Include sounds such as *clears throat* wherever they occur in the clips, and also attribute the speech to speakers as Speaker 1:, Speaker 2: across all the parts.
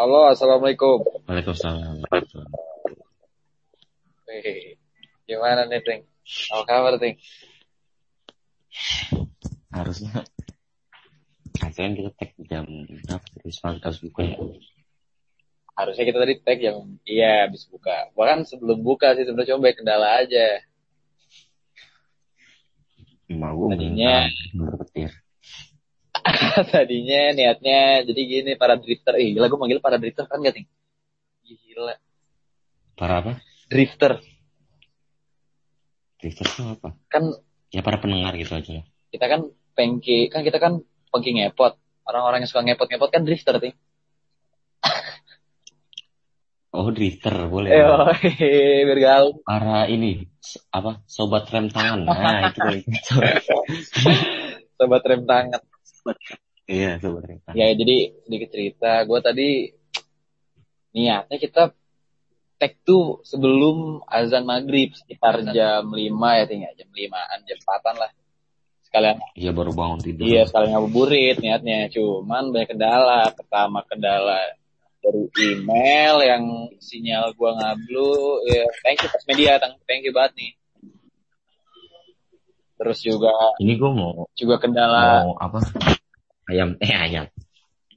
Speaker 1: Halo, assalamualaikum.
Speaker 2: Waalaikumsalam.
Speaker 1: Wih, gimana nih, Ting? Apa kabar, Ting?
Speaker 2: Harusnya kasihan kita tag jam berapa semalam kita harus buka ya.
Speaker 1: Harusnya kita tadi tag yang iya habis buka. Bahkan sebelum buka sih sebenarnya cuma kendala aja.
Speaker 2: Gue
Speaker 1: Tadinya-. *laughs* Tadinya niatnya jadi gini para drifter. Ih, gila gue manggil para drifter kan gak, Ting? Gila.
Speaker 2: Para apa?
Speaker 1: Drifter.
Speaker 2: Drifter itu apa?
Speaker 1: Kan
Speaker 2: Ya para pendengar gitu aja
Speaker 1: kita kan pengki, kan kita kan pengki ngepot. Orang-orang yang suka ngepot-ngepot kan drifter, Ting. *laughs*
Speaker 2: Oh drifter boleh.
Speaker 1: Eh, *laughs* biar gaul.
Speaker 2: Para ini apa? Sobat rem tangan. Nah itu.
Speaker 1: Sobat rem tangan.
Speaker 2: Iya sobat rem tangan.
Speaker 1: Ya jadi sedikit cerita, gue tadi niatnya kita tag tuh sebelum azan maghrib sekitar jam 5 ya tinggal jam 5an jam 4an lah. Sekalian.
Speaker 2: Iya baru bangun tidur.
Speaker 1: iya sekalian ngabuburit niatnya. Cuman banyak kendala. Pertama kendala dari email yang sinyal gua ngablu. Ya thank you pas media. Thank thank you banget nih terus juga
Speaker 2: Ini gue mau
Speaker 1: juga kendala
Speaker 2: mau apa? Ayam eh ayam.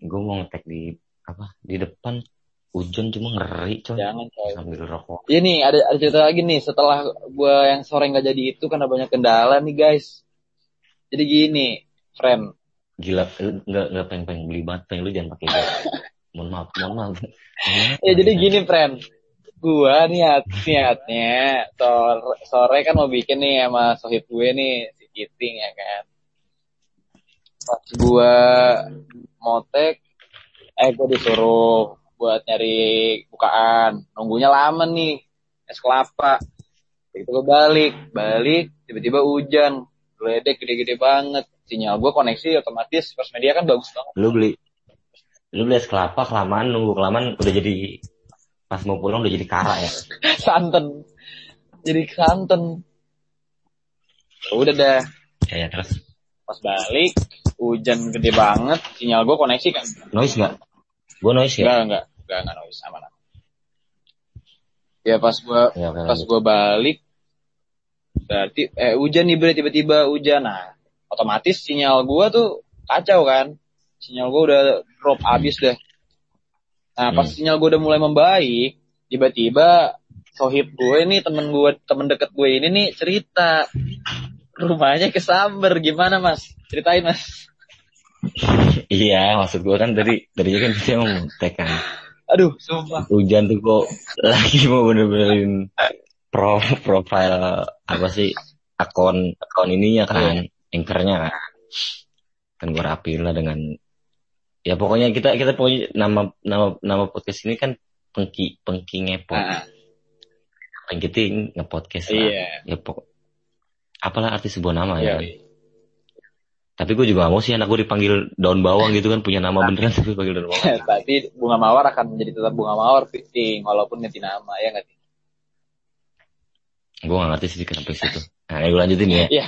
Speaker 2: Gue mau tag di apa? Di depan hujan cuma ngeri coy.
Speaker 1: jangan coy
Speaker 2: Sambil rokok.
Speaker 1: Ini ada ada cerita lagi nih setelah gua yang sore nggak jadi itu karena banyak kendala nih guys. Jadi gini, friend.
Speaker 2: Gila, nggak nggak pengen pengen beli banget, pengen lu jangan pakai gas. mohon maaf, mohon maaf. Mohon maaf.
Speaker 1: Ya jadi gini, friend. Gua niat niatnya sore, sore kan mau bikin nih sama sohib gue nih si Kiting ya kan. Pas gua tag, eh gua disuruh buat nyari bukaan. Nunggunya lama nih, es kelapa. Begitu gue balik, balik, tiba-tiba hujan, geledek gede-gede banget. Sinyal gue koneksi otomatis first media kan bagus banget.
Speaker 2: Lu beli, lu beli es kelapa kelamaan nunggu kelamaan udah jadi pas mau pulang udah jadi kara ya. *laughs*
Speaker 1: santen. Jadi santen. Udah dah,
Speaker 2: Ya, ya terus
Speaker 1: pas balik, hujan gede banget, sinyal gue koneksi kan.
Speaker 2: noise nggak? Gue noise ya.
Speaker 1: Enggak, enggak, enggak, enggak noise, sama Ya pas gua
Speaker 2: Ya,
Speaker 1: pas gua balik berarti eh hujan nih bre tiba-tiba hujan nah otomatis sinyal gua tuh kacau kan sinyal gua udah drop abis deh nah pas
Speaker 2: Hmm.
Speaker 1: sinyal gua udah mulai membaik tiba-tiba sohib gue ini temen gue temen deket gue ini nih cerita rumahnya kesamber gimana mas ceritain mas
Speaker 2: Iya, maksud gue kan dari dari kan dia mau tag kan.
Speaker 1: aduh sumpah
Speaker 2: Hujan tuh kok lagi mau bener-benerin pro profile apa sih akun akun ininya kan, anchornya kan. Kan gue rapiin lah dengan ya pokoknya kita kita pokoknya nama nama nama podcast ini kan pengki pengki ngepot.
Speaker 1: nah,
Speaker 2: Pengki ngepodcast lah.
Speaker 1: iya
Speaker 2: Ya pokok apalah arti sebuah nama
Speaker 1: iya
Speaker 2: ya. kan? Tapi gue juga gak mau sih anak gue dipanggil daun bawang gitu kan punya nama beneran tapi panggil daun bawang. *laughs*
Speaker 1: tapi bunga mawar akan menjadi tetap bunga mawar Ting, walaupun ganti nama ya nggak
Speaker 2: gue gak ngerti sih kenapa situ. Nah, gue lanjutin ya. *laughs*
Speaker 1: Iya.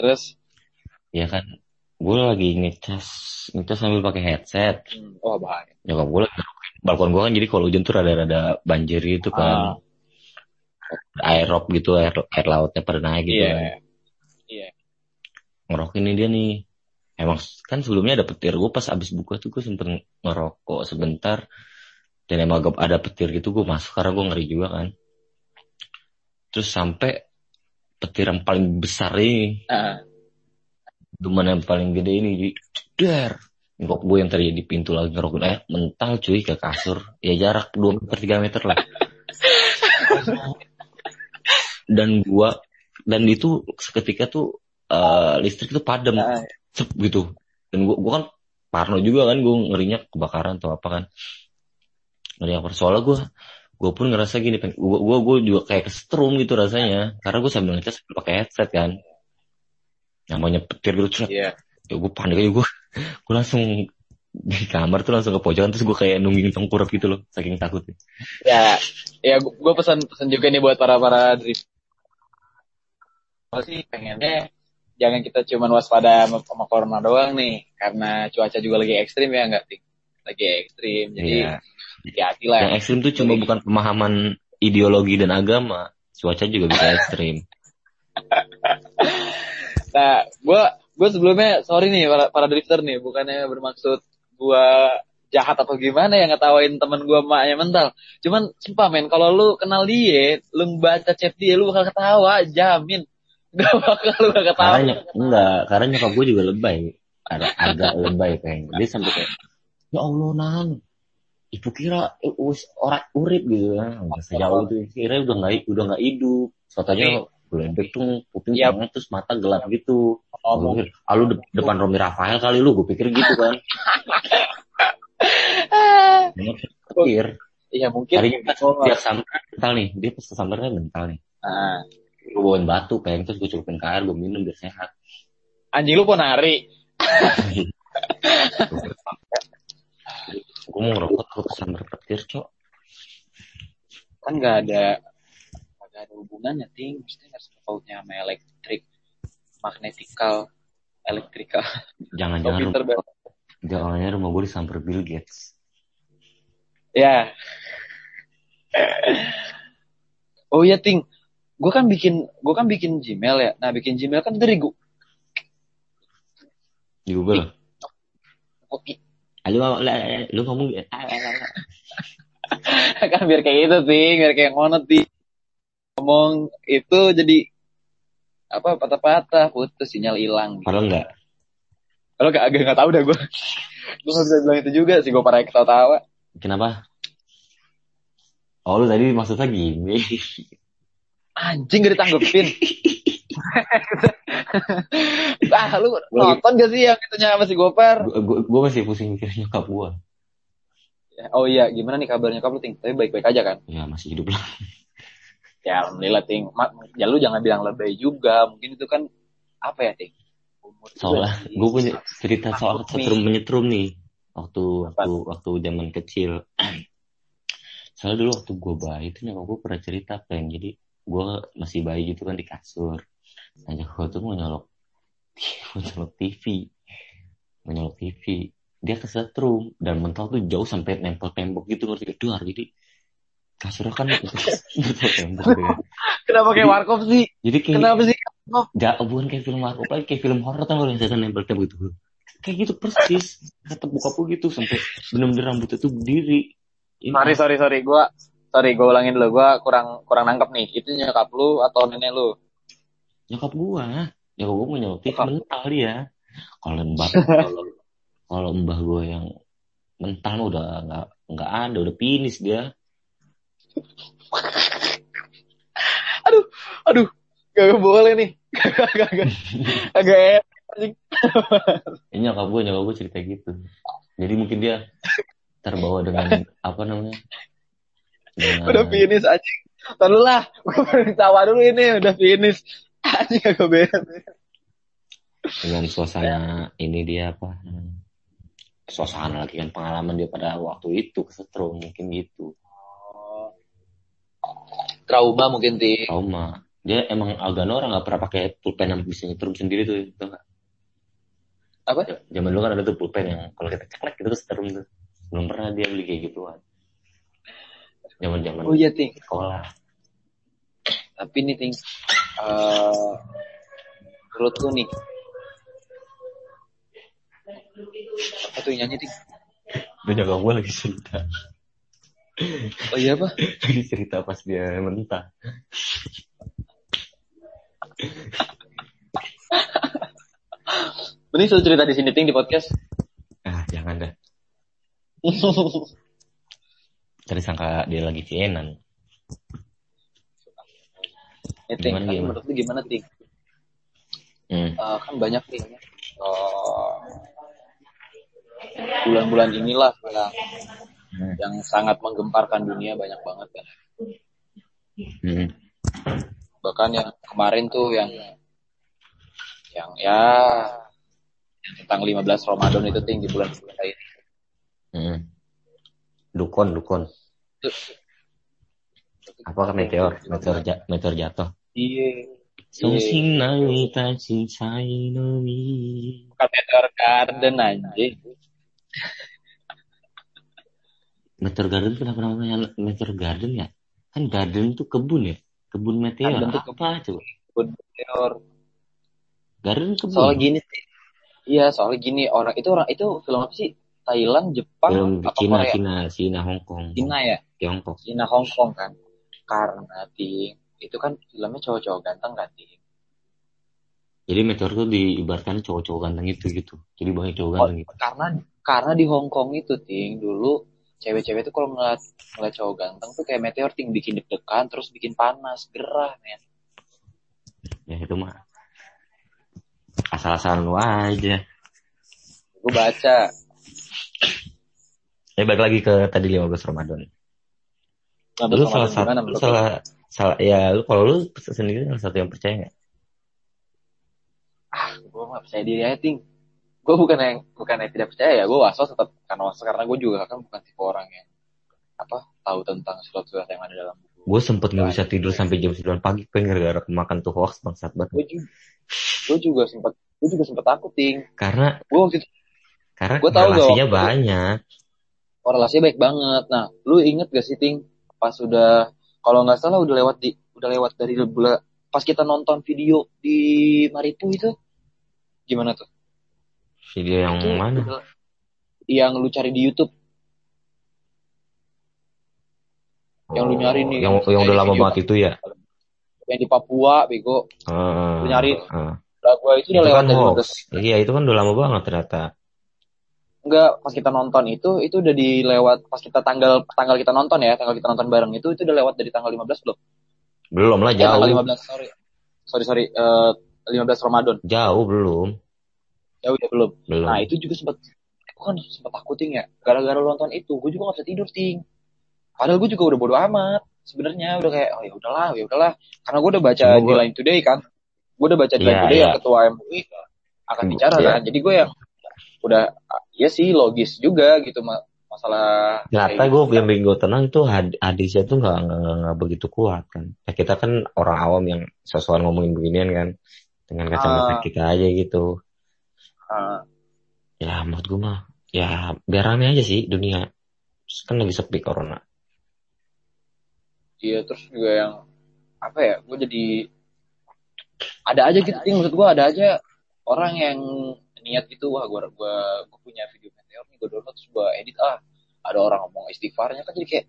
Speaker 1: Terus,
Speaker 2: Ya kan, gue lagi ngecas, ngecas sambil pakai headset.
Speaker 1: hmm, oh bahaya.
Speaker 2: Nyokap gue lagi balkon gue kan jadi kalau hujan tuh rada-rada banjir gitu kan. Air rock gitu, air, air lautnya pada naik gitu
Speaker 1: Iya.
Speaker 2: kan.
Speaker 1: Iya.
Speaker 2: Ngerokin ini dia nih. Emang kan sebelumnya ada petir gue pas abis buka tuh gue sempet ngerokok sebentar. Dan emang agak ada petir gitu gue masuk karena gue ngeri juga kan. Terus sampai petir yang paling besar ini
Speaker 1: Nah,
Speaker 2: Duman yang paling gede ini jadi dar. Nyokap gue yang tadi di pintu lagi ngerokin air mental cuy ke kasur. Ya jarak 2 meter 3 meter lah. dan gua dan itu seketika tuh eh, listrik tuh padam cep gitu. Dan gua gua kan parno juga kan gua ngerinya kebakaran atau apa kan. Ngeri apa soalnya gua gua pun ngerasa gini gua, gua juga kayak kesetrum gitu rasanya karena gua sambil ngecas pakai headset kan. Namanya petir gitu cret
Speaker 1: iya.
Speaker 2: ya gue panik aja gue gue langsung di kamar tuh langsung ke pojokan terus gue kayak nungging tengkurap gitu loh saking takutnya
Speaker 1: Ya, ya gue pesan pesan juga nih buat para para drift. Sih pengennya jangan kita cuman waspada sama, sama corona doang nih, karena cuaca juga lagi ekstrim ya nggak? Lagi ekstrim jadi
Speaker 2: Iya.
Speaker 1: hati-hati lah
Speaker 2: Yang ekstrim tuh cuma bukan pemahaman ideologi dan agama. Cuaca juga bisa ekstrim. *laughs*
Speaker 1: Nah, gua gua sebelumnya sorry nih para, para drifter nih, bukannya bermaksud gua jahat atau gimana ya ngetawain temen gua maknya mental. Cuman sumpah men, kalau lu kenal dia, lu baca chat dia, lu bakal ketawa, jamin. *laughs* Gak bakal lu gak ketawa.
Speaker 2: Karena enggak, karena nyokap gue juga lebay. Ada agak lebay kayaknya. Dia sampai kayak, ya Allah nan, ibu kira eh, us, orang urip gitu kan. Sejauh itu, kira udah nggak udah nggak hidup. Soalnya geledek tuh kuping
Speaker 1: Iya.
Speaker 2: tengah terus mata gelap gitu. Gue
Speaker 1: Ngomong.
Speaker 2: pikir, ah lu de- depan Romi Rafael kali lu, gue pikir gitu kan. *laughs* Pikir.
Speaker 1: Iya mungkin.
Speaker 2: Tadinya pas dia sampai mental nih, dia pas sambarnya mental nih.
Speaker 1: Nah,
Speaker 2: Gue bawain batu, pengen terus gue celupin ke air, gue minum biar sehat.
Speaker 1: anjing lu ponari. *laughs*
Speaker 2: gue mau ngerokok takut kesambar petir, cok.
Speaker 1: Kan gak ada gak ada hubungannya, ting. Maksudnya gak ada pautnya sama elektrik, magnetikal, elektrikal.
Speaker 2: Jangan-jangan
Speaker 1: Komputer
Speaker 2: rumah,
Speaker 1: banget.
Speaker 2: jangan rumah gue disamper Bill Gates.
Speaker 1: Ya. Oh iya ting, gue kan bikin gue kan bikin Gmail ya. Nah bikin Gmail kan dari gue.
Speaker 2: Di Google. Lu, lu, lu ngomong *laughs* ya.
Speaker 1: kan biar kayak gitu ting, biar kayak ngono ting. Ngomong itu jadi apa patah-patah, putus sinyal hilang.
Speaker 2: Padahal enggak.
Speaker 1: Kalau gak agak nggak tahu dah gue. *laughs* gue gak bisa bilang itu juga sih gue parah ketawa-tawa.
Speaker 2: Kenapa? Oh lu tadi maksudnya gini.
Speaker 1: Anjing gak ditanggepin. *laughs* ah lu nonton gak sih yang itunya sama si Gopar?
Speaker 2: gue masih pusing mikirnya nyokap gue.
Speaker 1: Oh iya, gimana nih kabarnya kamu ting? Tapi baik-baik aja kan?
Speaker 2: Ya masih hidup lah.
Speaker 1: Ya alhamdulillah ting. Ya lu jangan bilang lebay juga. Mungkin itu kan apa ya ting?
Speaker 2: Soalnya gue punya cerita soal setrum menyetrum nih. Waktu waktu waktu zaman kecil. *clears throat* Soalnya dulu waktu gue bayi itu nyokap gue pernah cerita pengen jadi gue masih bayi gitu kan di kasur. Nah nyokap gue tuh mau nyolok *laughs* mau nyolok TV. Mau nyolok TV. Dia kesetrum dan mental tuh jauh sampai nempel tembok gitu ngerti duar jadi kasurnya kan tembok gitu kan. *laughs*
Speaker 1: Kenapa kayak warkop sih?
Speaker 2: Jadi kayak
Speaker 1: Kenapa sih?
Speaker 2: Ja, bukan kayak film warkop lagi, kayak film horor tau yang setan nempel tembok gitu. Kayak gitu persis. Kata bokap gue gitu sampai bener-bener rambutnya tuh berdiri. Ini
Speaker 1: Sorry sorry sorry. Gua sorry gue ulangin dulu. Gua kurang kurang nangkep nih. Itu nyokap lu atau nenek lu?
Speaker 2: nyokap gua mau nyelotik
Speaker 1: Nyokap.
Speaker 2: mental dia. Kalau mbah *laughs* kalau mbah gua yang mental udah nggak nggak ada, udah finish dia. *laughs*
Speaker 1: Aduh, aduh. Gak boleh nih. Gak gak gak. Agak. *laughs*
Speaker 2: Ini nyokap gua, nyokap gua cerita gitu. Jadi mungkin dia terbawa dengan *laughs* apa namanya? Dengan,
Speaker 1: Udah finish anjing. Tahu lah. Gue tawa dulu ini. Udah finish. Anjing agak beres.
Speaker 2: dengan suasana ini dia apa suasana lagi kan pengalaman dia pada waktu itu kesetrum mungkin gitu
Speaker 1: Trauma mungkin ti.
Speaker 2: trauma dia emang agak orang nggak pernah pakai pulpen yang bisa nyetrum sendiri tuh nggak?
Speaker 1: Apa?
Speaker 2: zaman dulu kan ada tuh pulpen yang kalau kita ceklek gitu terus setrum tuh belum pernah dia beli kayak gituan zaman zaman
Speaker 1: Oh iya ting.
Speaker 2: sekolah
Speaker 1: Tapi nih ting. eh menurut lu nih. Apa tuh yang nyanyi ting?
Speaker 2: udah nyokap gue lagi cerita
Speaker 1: Oh iya apa?
Speaker 2: lagi *laughs* cerita pas dia mentah
Speaker 1: Mending suruh cerita di sini ting di podcast.
Speaker 2: ah jangan dah *laughs* tadi sangka dia lagi cienan
Speaker 1: Eh, ting,
Speaker 2: Gimana, gimana?
Speaker 1: menurut lu gimana ting?
Speaker 2: hmm.
Speaker 1: Eh, kan banyak nih eh, bulan-bulan inilah yang
Speaker 2: Hmm.
Speaker 1: yang sangat menggemparkan dunia banyak banget kan.
Speaker 2: Hmm.
Speaker 1: Bahkan yang kemarin tuh yang yang ya yang tentang 15 Ramadan itu ting di bulan puasa ini.
Speaker 2: Hmm. Dukon, dukon. Apakah meteor? Meteor, ja- meteor jatuh.
Speaker 1: Iya.
Speaker 2: Sungsing nami ta cincai nomi.
Speaker 1: Bukan Meteor Garden anjing.
Speaker 2: Meteor Garden kenapa namanya Meteor Garden ya? Kan garden itu kebun ya? Kebun meteor.
Speaker 1: Garden
Speaker 2: apa coba?
Speaker 1: Kebun meteor.
Speaker 2: Garden kebun.
Speaker 1: Soalnya gini sih. Iya, soalnya gini orang itu orang itu film apa sih? Thailand, Jepang,
Speaker 2: Film
Speaker 1: apa
Speaker 2: Cina,
Speaker 1: Korea?
Speaker 2: Cina, Cina, Hong Kong.
Speaker 1: Cina ya?
Speaker 2: Tiongkok.
Speaker 1: Cina Hong Kong kan. Karena ting itu kan filmnya cowok-cowok ganteng kan ting.
Speaker 2: Jadi meteor tuh diibaratkan cowok-cowok ganteng itu gitu. Jadi banyak cowok
Speaker 1: Oh,
Speaker 2: ganteng gitu.
Speaker 1: karena karena di Hong Kong itu ting dulu cewek-cewek tuh kalau ngeliat ngeliat cowok ganteng tuh kayak meteor ting bikin deg-degan terus bikin panas gerah men
Speaker 2: Ya itu mah asal-asalan lu aja.
Speaker 1: gue baca
Speaker 2: Ya balik lagi ke tadi 15 Ramadan.
Speaker 1: Nah,
Speaker 2: Lu salah satu, lu? salah, salah, ya lu kalau lu sendiri salah satu yang percaya nggak?
Speaker 1: ah gue gak percaya diri aja ting gue bukan yang bukan yang tidak percaya ya gue was-was tetap karena was karena gue juga kan bukan tipe orang yang apa tahu tentang sesuatu yang ada dalam buku
Speaker 2: Gue sempet nggak bisa tidur sampai jam 9 pagi pengen gara-gara kemakan tuh hoax bangsat banget.
Speaker 1: gue juga gue juga sempat gue juga sempat takut ting.
Speaker 2: Karena
Speaker 1: gue waktu itu
Speaker 2: karena
Speaker 1: Gua tahu
Speaker 2: relasinya
Speaker 1: gak
Speaker 2: banyak.
Speaker 1: korelasinya baik banget. Nah lu inget gak sih ting pas udah kalau nggak salah udah lewat di udah lewat dari bulan pas kita nonton video di Maripu itu gimana tuh
Speaker 2: Video yang
Speaker 1: Itu
Speaker 2: mana?
Speaker 1: udah- yang lu cari di YouTube yang lu nyari nih,
Speaker 2: Yang,
Speaker 1: yang
Speaker 2: udah lama banget itu ya.
Speaker 1: yang di Papua bego
Speaker 2: Ah,
Speaker 1: Lu nyari. Lah gua itu udah
Speaker 2: Itu
Speaker 1: lewat
Speaker 2: kan
Speaker 1: dari
Speaker 2: hoax.
Speaker 1: 15
Speaker 2: Iya itu kan udah lama banget ternyata.
Speaker 1: enggak pas kita nonton itu itu udah dilewat pas kita tanggal tanggal kita nonton ya tanggal kita nonton bareng itu itu udah lewat dari tanggal 15 belum
Speaker 2: Belum lah
Speaker 1: Eh, tanggal
Speaker 2: jauh.
Speaker 1: 15 sorry sorry sorry eh 15 Ramadan
Speaker 2: Jauh belum.
Speaker 1: Ya udah belum
Speaker 2: Belum.
Speaker 1: nah itu juga sempat aku kan sempat takutin ya gara-gara nonton itu gue juga gak bisa tidur ting padahal gue juga udah bodo amat sebenarnya udah kayak oh ya udahlah ya udahlah karena gue udah baca
Speaker 2: Cuma
Speaker 1: di
Speaker 2: gua-
Speaker 1: Line Today kan gue udah baca di Line
Speaker 2: Iya,
Speaker 1: Today
Speaker 2: iya.
Speaker 1: yang ketua MUI akan bicara
Speaker 2: Iya.
Speaker 1: kan jadi gue yang udah ah, ya sih logis juga gitu ma- masalah
Speaker 2: Ternyata
Speaker 1: kayak
Speaker 2: gue
Speaker 1: gitu.
Speaker 2: yang bikin gue tenang had- hadisnya tuh nggak nggak begitu kuat kan. Ya, kita kan orang awam yang sesuatu ngomongin beginian kan dengan kacamata
Speaker 1: Ah.
Speaker 2: kita aja gitu.
Speaker 1: Ah,
Speaker 2: Ya menurut gue mah ya biar rame aja sih dunia. Terus Kan lagi sepi corona.
Speaker 1: iya terus juga yang apa ya gue jadi ada aja gitu ting maksud gue ada aja orang yang niat gitu wah gue gua gue punya video meteor nih gue download terus gue edit ah ada orang ngomong istighfarnya kan jadi kayak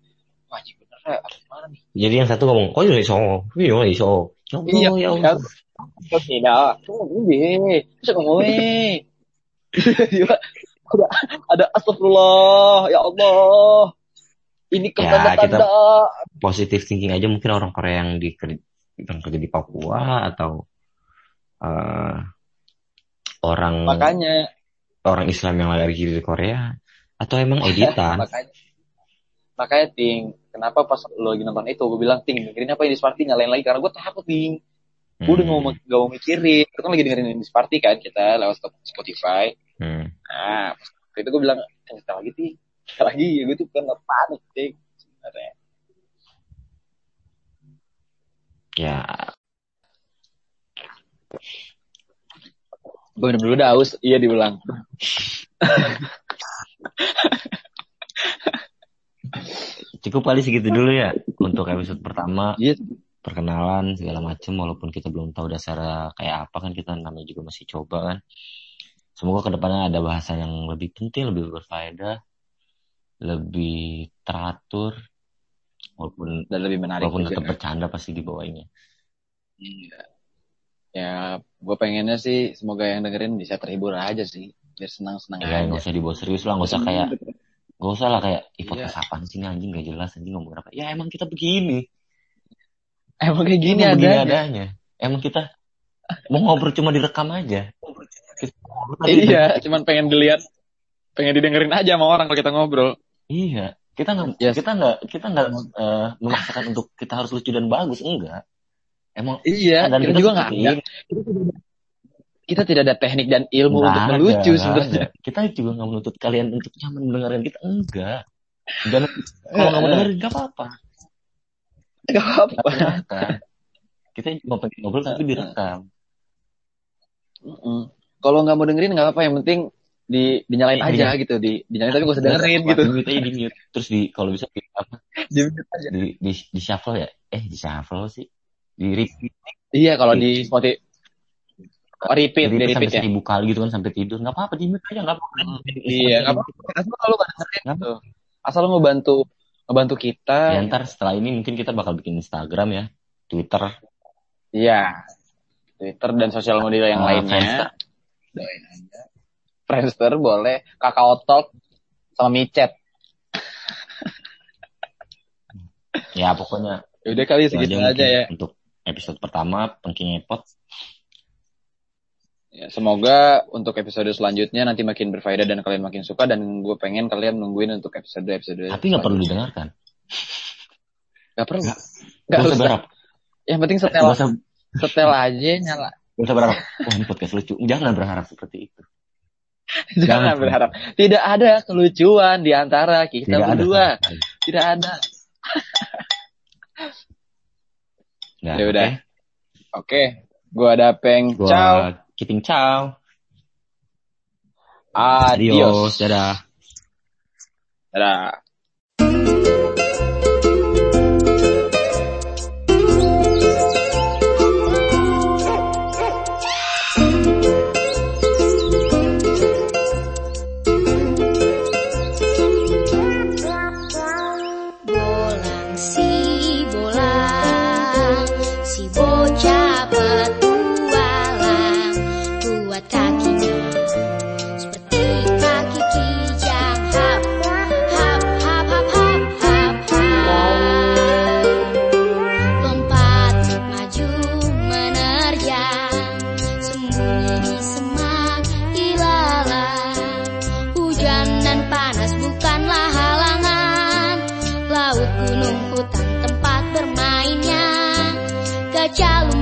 Speaker 1: wah bener ya apa gimana nih
Speaker 2: Jadi yang satu ngomong, oh ini iso, ini iso. Ya Allah,
Speaker 1: Iya,
Speaker 2: ya
Speaker 1: ya.
Speaker 2: Allah.
Speaker 1: tidak tuh gue terus ngomong ada ada astagfirullah ya Allah. Ini
Speaker 2: Ya,
Speaker 1: tanda-tanda
Speaker 2: Positive thinking aja mungkin orang Korea yang di yang kerja di Papua atau eh, orang
Speaker 1: makanya.
Speaker 2: orang Islam yang lagi di Korea atau emang *laughs* editan.
Speaker 1: makanya makanya ting kenapa pas lo lagi nonton itu gue bilang ting dengerin apa ini Sparty nyalain lagi karena gue takut ting gue udah
Speaker 2: Hmm,
Speaker 1: mau gak mau mikirin. Kan lagi dengerin ini Sparty kan kita lewat Spotify.
Speaker 2: Hmm.
Speaker 1: nah pas itu gue bilang cerita lagi ting cerita lagi gue tuh kan panik ting sebenarnya.
Speaker 2: Ya,
Speaker 1: gue minum dulu dah aus. Iya diulang.
Speaker 2: Cukup kali segitu dulu ya untuk episode pertama.
Speaker 1: Iya
Speaker 2: perkenalan segala macam walaupun kita belum tahu dasarnya kayak apa kan kita namanya juga masih coba kan. Semoga ke depannya ada bahasan yang lebih penting, lebih berfaedah, lebih teratur walaupun
Speaker 1: dan lebih menarik
Speaker 2: walaupun tetap bercanda pasti di bawahnya.
Speaker 1: Iya. Ya, gue pengennya sih semoga yang dengerin bisa terhibur aja sih, biar senang-senang
Speaker 2: Ya nggak
Speaker 1: aja.
Speaker 2: usah dibawa serius lah, nggak usah kayak *laughs* nggak usah lah kayak ih podcast
Speaker 1: Iya.
Speaker 2: apaan sih ini anjing nggak jelas anjing ngomong apa. Ya emang kita begini.
Speaker 1: Emang kayak gini
Speaker 2: Emang begini
Speaker 1: ada.
Speaker 2: adanya. Emang kita mau ngobrol cuma direkam aja. Kita ngobrol
Speaker 1: Iya, cuman pengen dilihat, pengen didengerin aja sama orang kalau kita ngobrol.
Speaker 2: Iya, kita nggak
Speaker 1: Yes.
Speaker 2: kita nggak kita nggak eh, memaksakan untuk kita harus lucu dan bagus enggak. Emang
Speaker 1: Iya,
Speaker 2: dan
Speaker 1: kita juga nggak ada.
Speaker 2: ini.
Speaker 1: Kita tidak ada teknik dan ilmu
Speaker 2: Nggak
Speaker 1: untuk melucu sebenarnya.
Speaker 2: Kita juga nggak menuntut kalian untuk nyaman mendengarkan kita enggak. Dan *laughs* kalau nggak mau dengerin nggak apa-apa.
Speaker 1: Gak apa-apa.
Speaker 2: Kita cuma pengen ngobrol tapi direkam.
Speaker 1: Mm-mm. Kalau nggak mau dengerin nggak apa-apa, yang penting di dinyalain
Speaker 2: Iya,
Speaker 1: aja
Speaker 2: iya.
Speaker 1: gitu di dinyalain tapi gue usah dengerin gitu
Speaker 2: Di mute di mute. Terus di kalau bisa di apa? *laughs*
Speaker 1: di mute aja.
Speaker 2: Di di, di shuffle ya? Eh di shuffle sih. Di repeat.
Speaker 1: iya kalau di Spotify oh, repeat
Speaker 2: di repeat sampai
Speaker 1: ya
Speaker 2: seribu kali gitu kan sampai tidur. Nggak apa-apa di mute aja nggak apa-apa.
Speaker 1: iya nggak apa-apa asal kalau gak dengerin gitu asal lo ngebantu ngebantu kita
Speaker 2: Ya, ntar setelah ini mungkin kita bakal bikin Instagram ya, Twitter,
Speaker 1: iya Twitter dan sosial media yang
Speaker 2: eh,
Speaker 1: lainnya
Speaker 2: Friendster.
Speaker 1: doain aja Friendster boleh Kakao Talk sama micet
Speaker 2: Ya pokoknya
Speaker 1: Yaudah kali
Speaker 2: itu
Speaker 1: segitu
Speaker 2: aja
Speaker 1: ya.
Speaker 2: untuk episode pertama Pengking Epot.
Speaker 1: Ya. Semoga untuk episode selanjutnya nanti makin berfaedah dan kalian makin suka dan gue pengen kalian nungguin untuk episode episode.
Speaker 2: Tapi nggak perlu didengarkan.
Speaker 1: Gak perlu. Gak
Speaker 2: Gak usah berharap.
Speaker 1: Yang penting setel
Speaker 2: usah,
Speaker 1: setel aja nyala.
Speaker 2: gak usah berharap. Wah ini podcast lucu. Jangan berharap seperti itu. *laughs*
Speaker 1: Jangan
Speaker 2: Jangan.
Speaker 1: berharap. Tidak ada kelucuan di antara kita
Speaker 2: Tidak ada.
Speaker 1: berdua. Tidak ada.
Speaker 2: Nah,
Speaker 1: Ya udah.
Speaker 2: oke.
Speaker 1: Gua ada peng.
Speaker 2: Gua
Speaker 1: Ciao.
Speaker 2: Chiping chao.
Speaker 1: Adiós.
Speaker 2: Adiós. Tada.
Speaker 1: Tada. tchau.